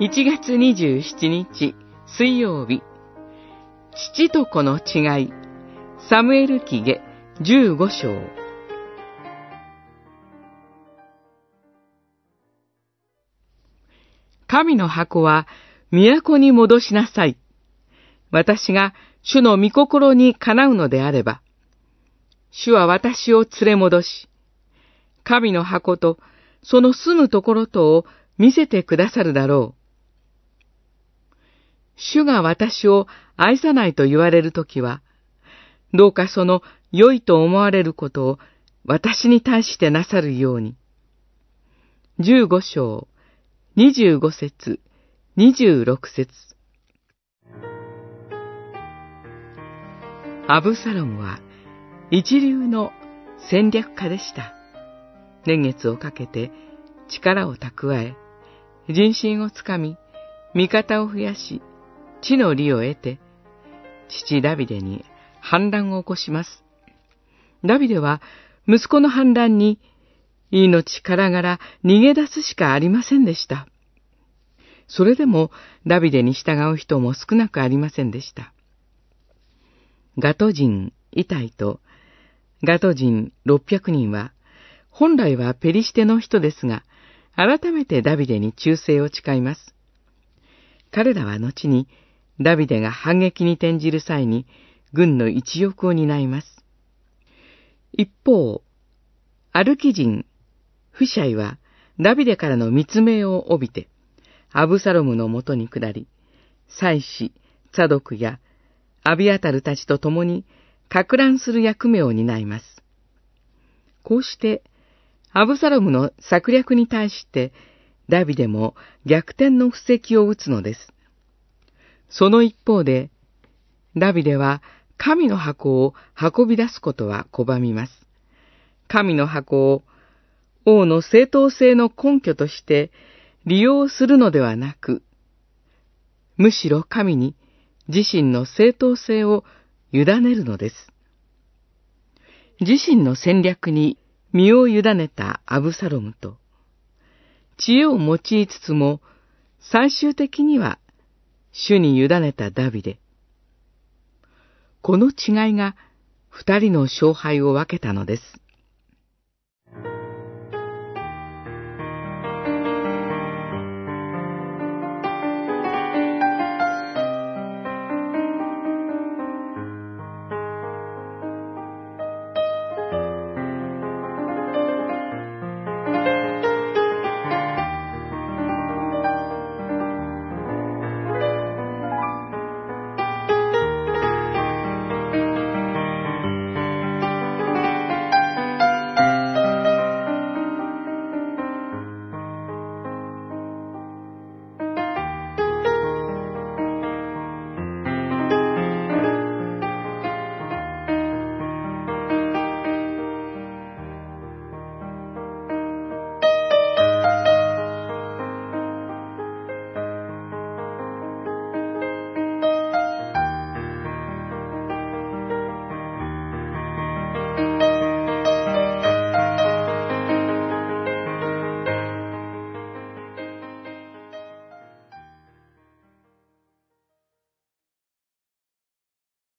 1月27日水曜日父と子の違いサムエル記下15章神の箱は都に戻しなさい。私が主の御心にかなうのであれば、主は私を連れ戻し、神の箱とその住むところとを見せてくださるだろう。主が私を愛さないと言われるときは、どうかその良いと思われることを私に対してなさるように。十五章、二十五節、二十六節。アブサロムは一流の戦略家でした。年月をかけて力を蓄え、人心をつかみ、味方を増やし、地の利を得て、父ダビデに反乱を起こします。ダビデは息子の反乱に命からがら逃げ出すしかありませんでした。それでもダビデに従う人も少なくありませんでした。ガト人イタイとガト人600人は本来はペリシテの人ですが、改めてダビデに忠誠を誓います。彼らは後に、ダビデが反撃に転じる際に、軍の一翼を担います。一方、アルキ人、フシャイは、ダビデからの密命を帯びて、アブサロムのもとに下り、祭司、ザドクやアビアタルたちと共に、格乱する役目を担います。こうして、アブサロムの策略に対して、ダビデも逆転の布石を打つのです。その一方で、ダビデは神の箱を運び出すことは拒みます。神の箱を王の正当性の根拠として利用するのではなく、むしろ神に自身の正当性を委ねるのです。自身の戦略に身を委ねたアブサロムと、知恵を用いつつも、最終的には主に委ねたダビデ。この違いが二人の勝敗を分けたのです。